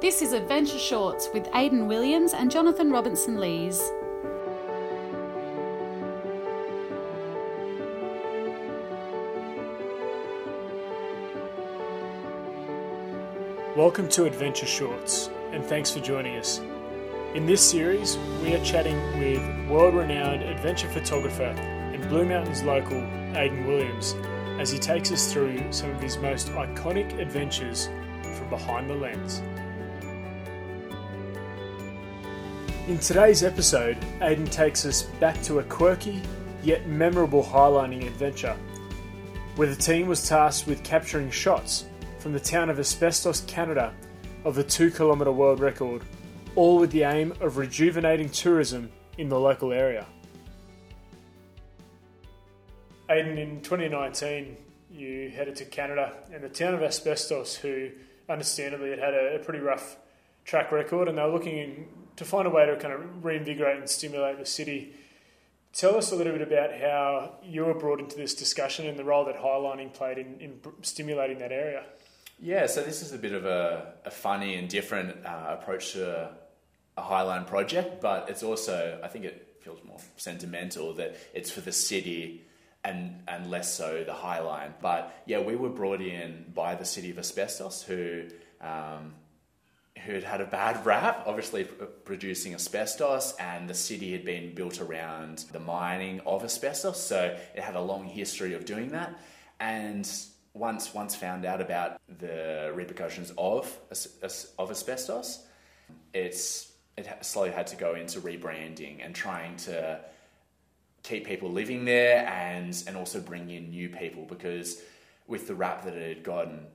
This is Adventure Shorts with Aidan Williams and Jonathan Robinson Lees. Welcome to Adventure Shorts, and thanks for joining us. In this series, we are chatting with world renowned adventure photographer and Blue Mountains local Aidan Williams as he takes us through some of his most iconic adventures from behind the lens. In today's episode, Aidan takes us back to a quirky yet memorable highlining adventure, where the team was tasked with capturing shots from the town of Asbestos, Canada, of the 2 kilometre world record, all with the aim of rejuvenating tourism in the local area. Aidan, in 2019, you headed to Canada and the town of Asbestos, who understandably had had a, a pretty rough track record, and they were looking to find a way to kind of reinvigorate and stimulate the city. Tell us a little bit about how you were brought into this discussion and the role that highlining played in, in stimulating that area. Yeah, so this is a bit of a, a funny and different uh, approach to a Highline project, but it's also, I think it feels more sentimental that it's for the city and, and less so the Highline. But yeah, we were brought in by the city of Asbestos, who um, who'd had a bad rap, obviously producing asbestos, and the city had been built around the mining of asbestos, so it had a long history of doing that. And once once found out about the repercussions of of asbestos, it's it slowly had to go into rebranding and trying to keep people living there and and also bring in new people because with the rap that it had gotten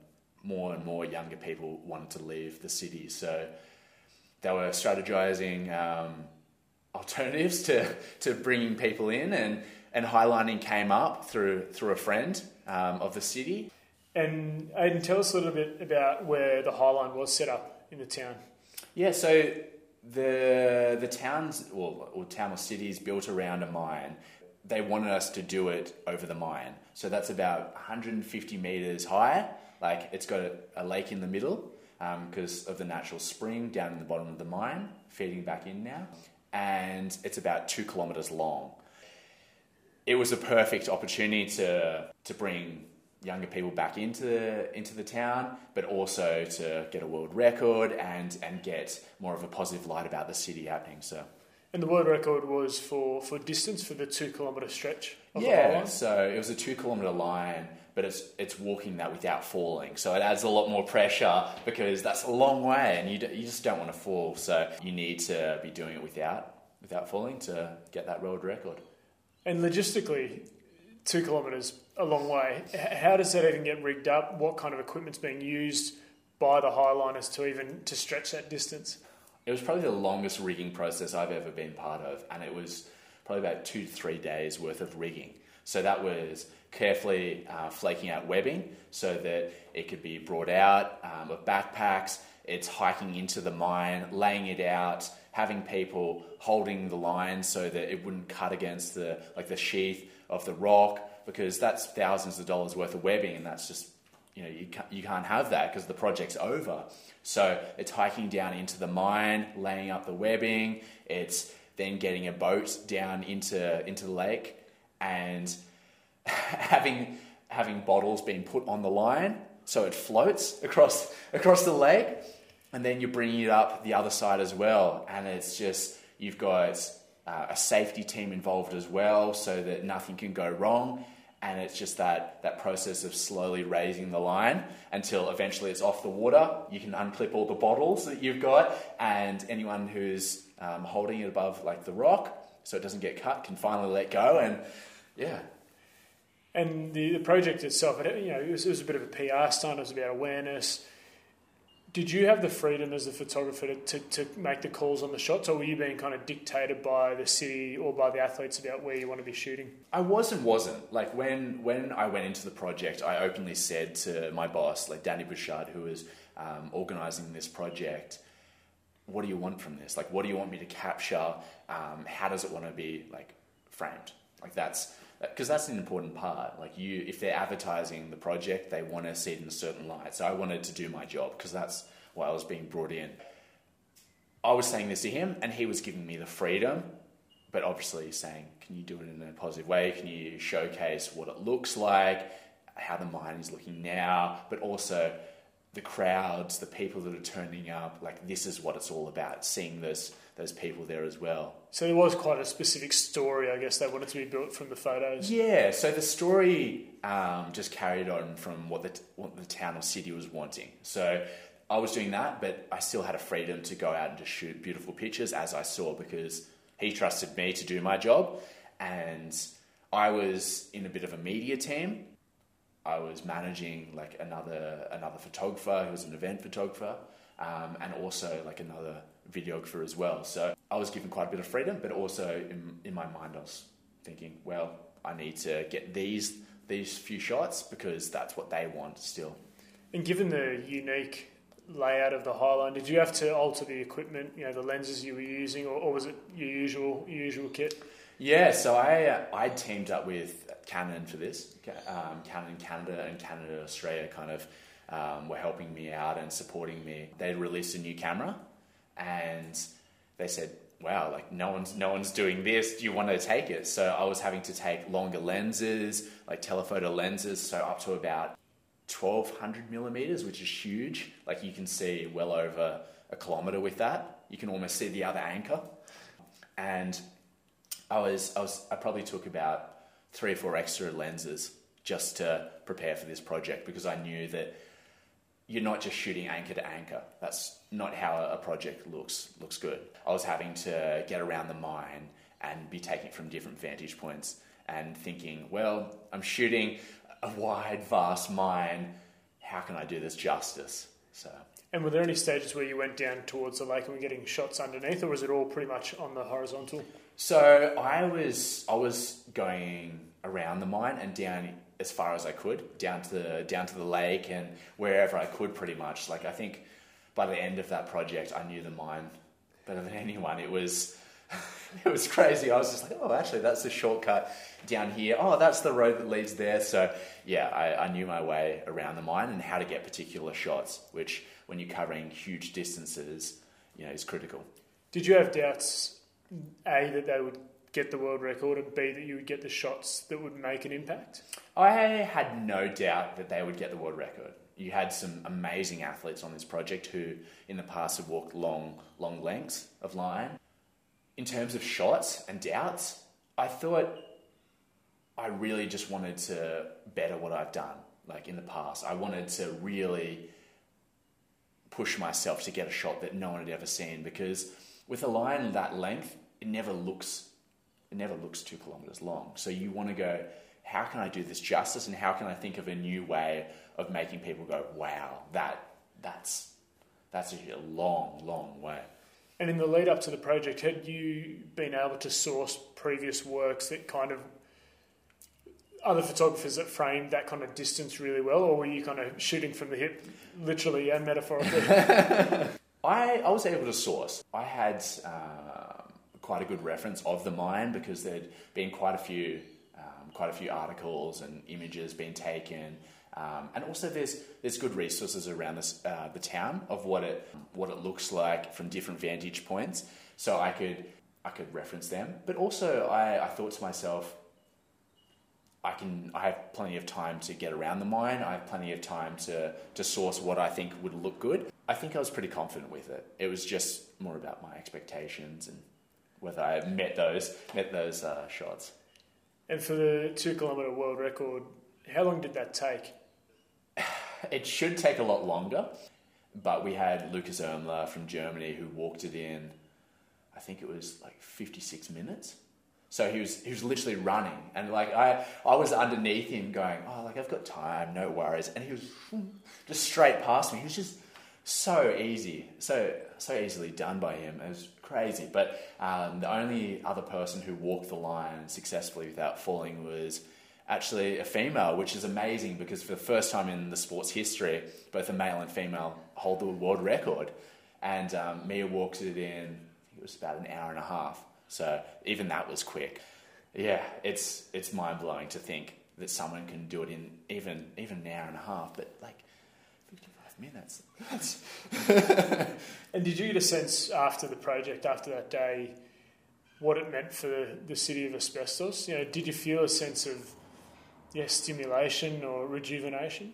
more and more younger people wanted to leave the city. So they were strategizing um, alternatives to, to bringing people in, and, and highlining came up through, through a friend um, of the city. And Aidan, tell us a little bit about where the Highline was set up in the town. Yeah, so the the towns or, or town or city is built around a mine. They wanted us to do it over the mine, so that's about 150 meters high like it's got a, a lake in the middle because um, of the natural spring down in the bottom of the mine, feeding back in now, and it's about two kilometers long. It was a perfect opportunity to to bring younger people back into the, into the town, but also to get a world record and and get more of a positive light about the city happening. So. And the world record was for, for distance for the two kilometre stretch. yeah, so it was a two kilometre line but it's it's walking that without falling. So it adds a lot more pressure because that's a long way, and you d- you just don't want to fall. So you need to be doing it without without falling to get that world record. And logistically, two kilometres a long way. How does that even get rigged up? What kind of equipment's being used by the highliners to even to stretch that distance? It was probably the longest rigging process I've ever been part of, and it was probably about two to three days worth of rigging. So that was carefully uh, flaking out webbing so that it could be brought out um, of backpacks. It's hiking into the mine, laying it out, having people holding the line so that it wouldn't cut against the like the sheath of the rock because that's thousands of dollars worth of webbing and that's just you know you can't, you can't have that because the project's over. So it's hiking down into the mine, laying up the webbing. It's then getting a boat down into into the lake and having having bottles being put on the line so it floats across across the lake, and then you're bringing it up the other side as well, and it's just you've got uh, a safety team involved as well, so that nothing can go wrong. And it's just that, that process of slowly raising the line until eventually it's off the water. You can unclip all the bottles that you've got, and anyone who's um, holding it above like the rock so it doesn't get cut can finally let go. And yeah, and the, the project itself, it, you know, it was, it was a bit of a PR stunt. It was about awareness. Did you have the freedom as a photographer to, to, to, make the calls on the shots, or were you being kind of dictated by the city or by the athletes about where you want to be shooting? I was and wasn't. Like when when I went into the project, I openly said to my boss, like Danny Bouchard, who was um, organising this project, "What do you want from this? Like, what do you want me to capture? Um, how does it want to be like framed? Like that's." Because that's an important part. Like you, if they're advertising the project, they want to see it in a certain light. So I wanted to do my job because that's why I was being brought in. I was saying this to him, and he was giving me the freedom, but obviously saying, "Can you do it in a positive way? Can you showcase what it looks like, how the mine is looking now, but also the crowds, the people that are turning up? Like this is what it's all about. Seeing those those people there as well." So there was quite a specific story, I guess, they wanted to be built from the photos. Yeah, so the story um, just carried on from what the, what the town or city was wanting. So I was doing that, but I still had a freedom to go out and just shoot beautiful pictures as I saw because he trusted me to do my job. And I was in a bit of a media team. I was managing like another another photographer who was an event photographer, um, and also like another videographer as well. So I was given quite a bit of freedom, but also in, in my mind I was thinking, well, I need to get these these few shots because that's what they want still. And given the unique layout of the Highline, did you have to alter the equipment, you know, the lenses you were using, or, or was it your usual usual kit? Yeah, so I uh, I teamed up with Canon for this. Um, Canon Canada and Canon Australia kind of um, were helping me out and supporting me. They released a new camera, and they said, "Wow, like no one's no one's doing this. Do you want to take it?" So I was having to take longer lenses, like telephoto lenses, so up to about 1200 millimeters, which is huge. Like you can see well over a kilometer with that. You can almost see the other anchor. And I was, I was, I probably took about three or four extra lenses just to prepare for this project because I knew that you're not just shooting anchor to anchor. That's not how a project looks looks good. I was having to get around the mine and be taking it from different vantage points and thinking, well, I'm shooting a wide, vast mine. How can I do this justice? So. And were there any stages where you went down towards the lake and were getting shots underneath, or was it all pretty much on the horizontal? So I was I was going around the mine and down as far as I could, down to the down to the lake and wherever I could, pretty much. Like I think by the end of that project, I knew the mine better than anyone. It was it was crazy. I was just like, oh, actually, that's the shortcut down here. Oh, that's the road that leads there. So, yeah, I, I, knew my way around the mine and how to get particular shots, which, when you're covering huge distances, you know, is critical. Did you have doubts, A, that they would get the world record, and B, that you would get the shots that would make an impact? I had no doubt that they would get the world record. You had some amazing athletes on this project who, in the past, have walked long, long lengths of line in terms of shots and doubts, I thought I really just wanted to better what I've done, like in the past. I wanted to really push myself to get a shot that no one had ever seen because with a line that length, it never looks it never looks two kilometers long. So you want to go, how can I do this justice, and how can I think of a new way of making people go, wow, that that's that's a long, long way. And in the lead up to the project, had you been able to source previous works that kind of other photographers that framed that kind of distance really well, or were you kind of shooting from the hip, literally and metaphorically? I, I was able to source. I had uh, quite a good reference of the mine because there'd been quite a few, um, quite a few articles and images being taken um, and also, there's there's good resources around this, uh, the town of what it what it looks like from different vantage points. So I could I could reference them, but also I, I thought to myself, I can I have plenty of time to get around the mine. I have plenty of time to to source what I think would look good. I think I was pretty confident with it. It was just more about my expectations and whether I met those met those uh, shots. And for the two kilometer world record, how long did that take? it should take a lot longer, but we had Lukas Irmler from Germany who walked it in. I think it was like 56 minutes. So he was he was literally running, and like I I was underneath him going, oh like I've got time, no worries, and he was just straight past me. He was just so easy, so so easily done by him. It was crazy. But um, the only other person who walked the line successfully without falling was actually a female, which is amazing because for the first time in the sport's history, both a male and female hold the world record. And um, Mia walked it in, it was about an hour and a half. So even that was quick. Yeah, it's it's mind blowing to think that someone can do it in even even an hour and a half. But like 55 minutes. and did you get a sense after the project, after that day, what it meant for the, the city of asbestos? You know, did you feel a sense of yeah, stimulation or rejuvenation?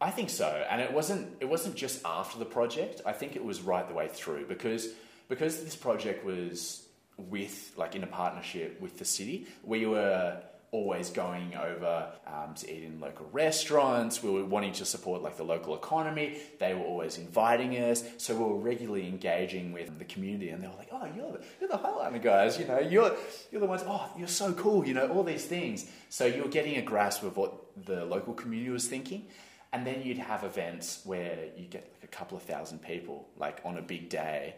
I think so, and it wasn't it wasn't just after the project. I think it was right the way through because because this project was with like in a partnership with the city. We were always going over um, to eat in local restaurants. We were wanting to support like the local economy. They were always inviting us, so we were regularly engaging with the community. And they were like, "Oh, you're the, you're the Highliner guys. You know, you're you're the ones. Oh, you're so cool. You know, all these things." So you're getting a grasp of what the local community was thinking. And then you'd have events where you get like a couple of thousand people, like on a big day,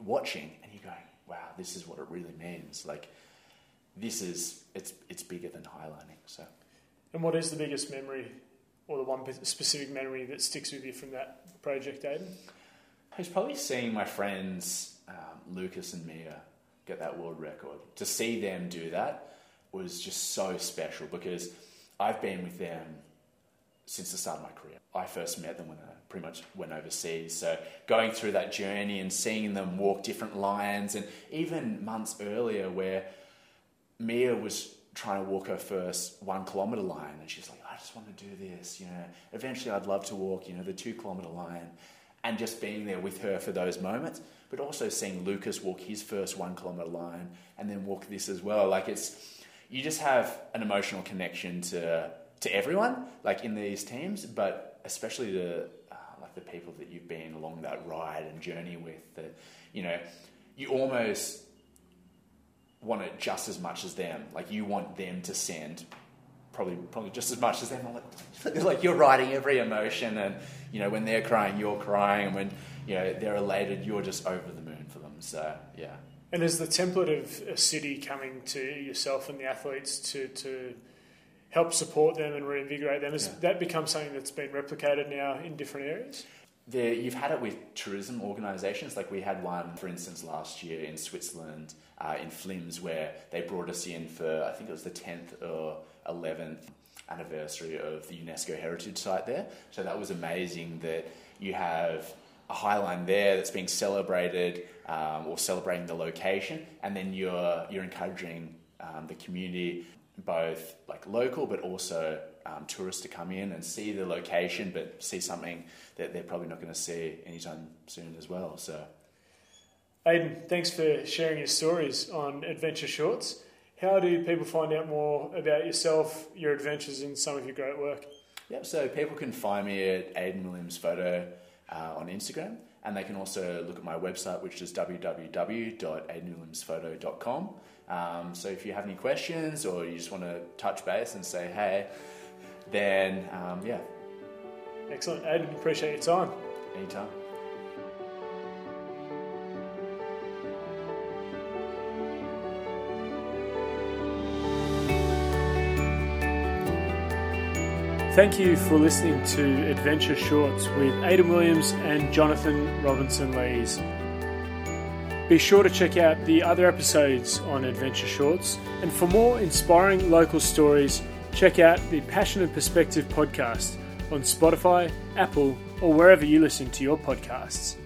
watching, and you're going, "Wow, this is what it really means." Like this is it's it's bigger than highlining. So, and what is the biggest memory, or the one specific memory that sticks with you from that project, Aidan? It's probably seeing my friends um, Lukas and Mia get that world record. To see them do that was just so special because I've been with them since the start of my career. I first met them when I pretty much went overseas. So going through that journey and seeing them walk different lines, and even months earlier where Mia was trying to walk her first one kilometre line, and she's like, I just want to do this, you know. Eventually, I'd love to walk, you know, the two kilometre line, and just being there with her for those moments, but also seeing Lukas walk his first one kilometre line and then walk this as well. Like it's, you just have an emotional connection to to everyone, like in these teams, but especially to uh, like the people that you've been along that ride and journey with. That you know, you almost want it just as much as them. Like you want them to send probably probably just as much as them. Like, like you're writing every emotion, and you know when they're crying, you're crying, and when you know they're elated, you're just over the moon for them. So yeah. And is the template of a city coming to yourself and the athletes to to help support them and reinvigorate them? Has yeah. that become something that's been replicated now in different areas? There, you've had it with tourism organisations. Like we had one, for instance, last year in Switzerland, uh, in Flims, where they brought us in for I think it was the tenth or eleventh anniversary of the UNESCO heritage site there. So that was amazing that you have a highline there that's being celebrated um, or celebrating the location, and then you're you're encouraging um, the community, both like local but also um, tourists to come in and see the location, but see something that they're probably not going to see anytime soon as well. So, Aidan, thanks for sharing your stories on Adventure Shorts. How do people find out more about yourself, your adventures, and some of your great work? Yep, so people can find me at Aiden Williams Photo uh, on Instagram, and they can also look at my website, which is www.aidenwilliamsphoto.com. Um, so if you have any questions or you just want to touch base and say, hey, then um, yeah. Excellent. Aidan, appreciate your time. Anytime. Thank you for listening to Adventure Shorts with Aidan Williams and Jonathan Robinson Lees. Be sure to check out the other episodes on Adventure Shorts, and for more inspiring local stories, check out the Passion and Perspective podcast on Spotify, Apple, or wherever you listen to your podcasts.